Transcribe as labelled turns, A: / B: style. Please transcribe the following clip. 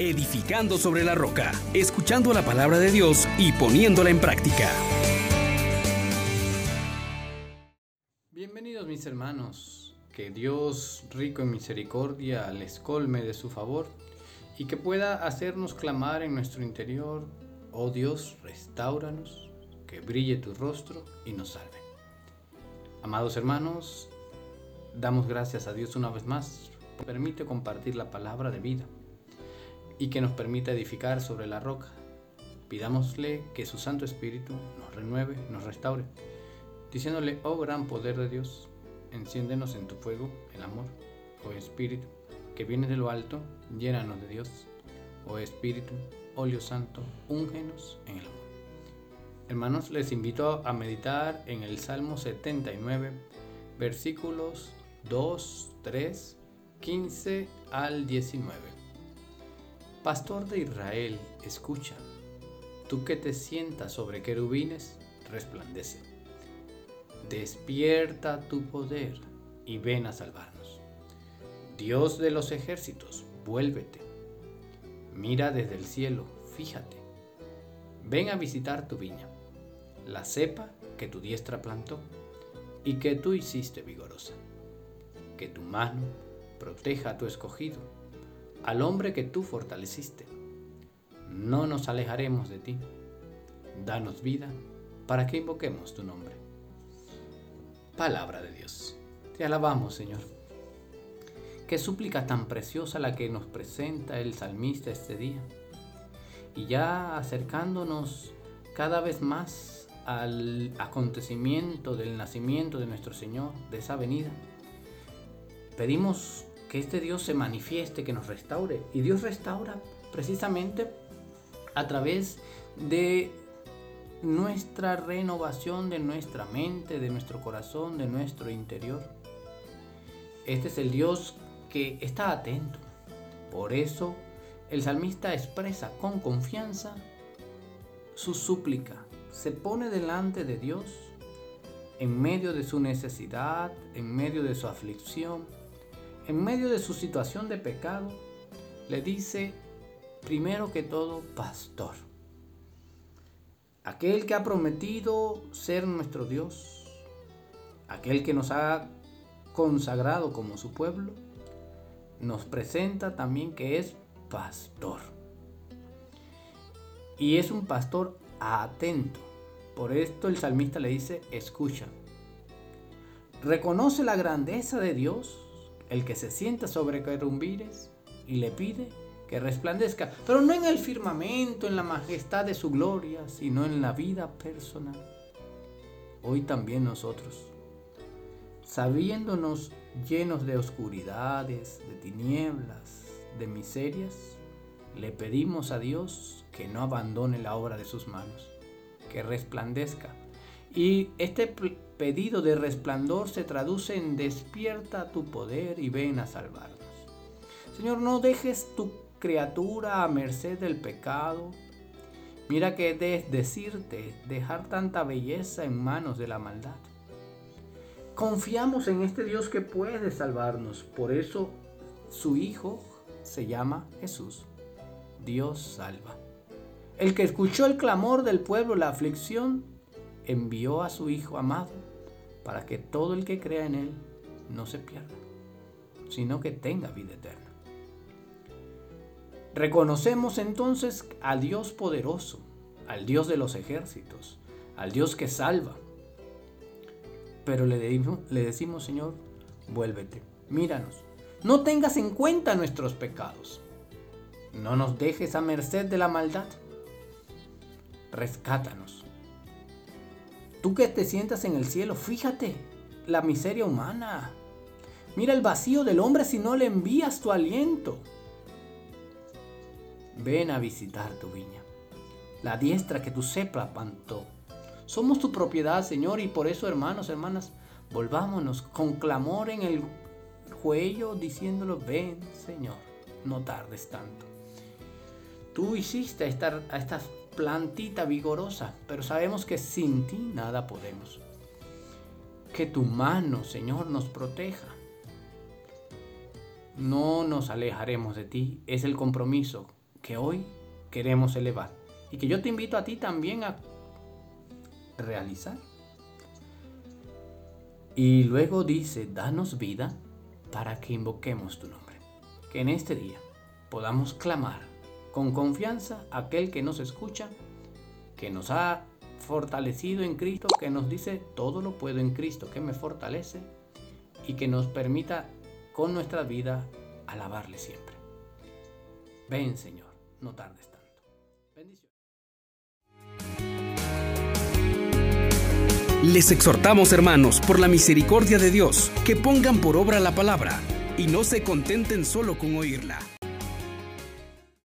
A: edificando sobre la roca, escuchando la palabra de Dios y poniéndola en práctica.
B: Bienvenidos mis hermanos, que Dios rico en misericordia les colme de su favor y que pueda hacernos clamar en nuestro interior, oh Dios, restauranos, que brille tu rostro y nos salve. Amados hermanos, damos gracias a Dios una vez más, permite compartir la palabra de vida y que nos permita edificar sobre la roca. Pidámosle que su Santo Espíritu nos renueve, nos restaure, diciéndole, oh gran poder de Dios, enciéndenos en tu fuego el amor, oh Espíritu, que viene de lo alto, llénanos de Dios, oh Espíritu, óleo santo, úngenos en el amor. Hermanos, les invito a meditar en el Salmo 79, versículos 2, 3, 15 al 19. Pastor de Israel, escucha, tú que te sientas sobre querubines, resplandece. Despierta tu poder y ven a salvarnos. Dios de los ejércitos, vuélvete. Mira desde el cielo, fíjate. Ven a visitar tu viña, la cepa que tu diestra plantó y que tú hiciste vigorosa. Que tu mano proteja a tu escogido al hombre que tú fortaleciste. No nos alejaremos de ti. Danos vida para que invoquemos tu nombre. Palabra de Dios. Te alabamos, Señor. Qué súplica tan preciosa la que nos presenta el salmista este día. Y ya acercándonos cada vez más al acontecimiento del nacimiento de nuestro Señor, de esa venida, pedimos que este Dios se manifieste, que nos restaure. Y Dios restaura precisamente a través de nuestra renovación de nuestra mente, de nuestro corazón, de nuestro interior. Este es el Dios que está atento. Por eso el salmista expresa con confianza su súplica. Se pone delante de Dios en medio de su necesidad, en medio de su aflicción, en medio de su situación de pecado, le dice, primero que todo, pastor. Aquel que ha prometido ser nuestro Dios, aquel que nos ha consagrado como su pueblo, nos presenta también que es pastor. Y es un pastor atento. Por esto el salmista le dice, escucha. Reconoce la grandeza de Dios el que se sienta sobre querumbires y le pide que resplandezca, pero no en el firmamento, en la majestad de su gloria, sino en la vida personal. Hoy también nosotros, sabiéndonos llenos de oscuridades, de tinieblas, de miserias, le pedimos a Dios que no abandone la obra de sus manos, que resplandezca. Y este pedido de resplandor se traduce en despierta tu poder y ven a salvarnos. Señor, no dejes tu criatura a merced del pecado. Mira que es decirte, dejar tanta belleza en manos de la maldad. Confiamos en este Dios que puede salvarnos. Por eso su Hijo se llama Jesús. Dios salva. El que escuchó el clamor del pueblo, la aflicción, envió a su Hijo amado para que todo el que crea en Él no se pierda, sino que tenga vida eterna. Reconocemos entonces al Dios poderoso, al Dios de los ejércitos, al Dios que salva. Pero le, decimos, le decimos, Señor, vuélvete, míranos, no tengas en cuenta nuestros pecados, no nos dejes a merced de la maldad, rescátanos Tú que te sientas en el cielo, fíjate la miseria humana. Mira el vacío del hombre si no le envías tu aliento. Ven a visitar tu viña, la diestra que tu cepla pantó. Somos tu propiedad, Señor, y por eso, hermanos, hermanas, volvámonos con clamor en el cuello diciéndolo, ven, Señor, no tardes tanto. Tú hiciste a, a estas plantita vigorosa, pero sabemos que sin ti nada podemos. Que tu mano, Señor, nos proteja. No nos alejaremos de ti, es el compromiso que hoy queremos elevar y que yo te invito a ti también a realizar. Y luego dice, danos vida para que invoquemos tu nombre. Que en este día podamos clamar con confianza aquel que nos escucha, que nos ha fortalecido en Cristo, que nos dice, todo lo puedo en Cristo, que me fortalece y que nos permita con nuestra vida alabarle siempre. Ven Señor, no tardes tanto.
A: Les exhortamos, hermanos, por la misericordia de Dios, que pongan por obra la palabra y no se contenten solo con oírla.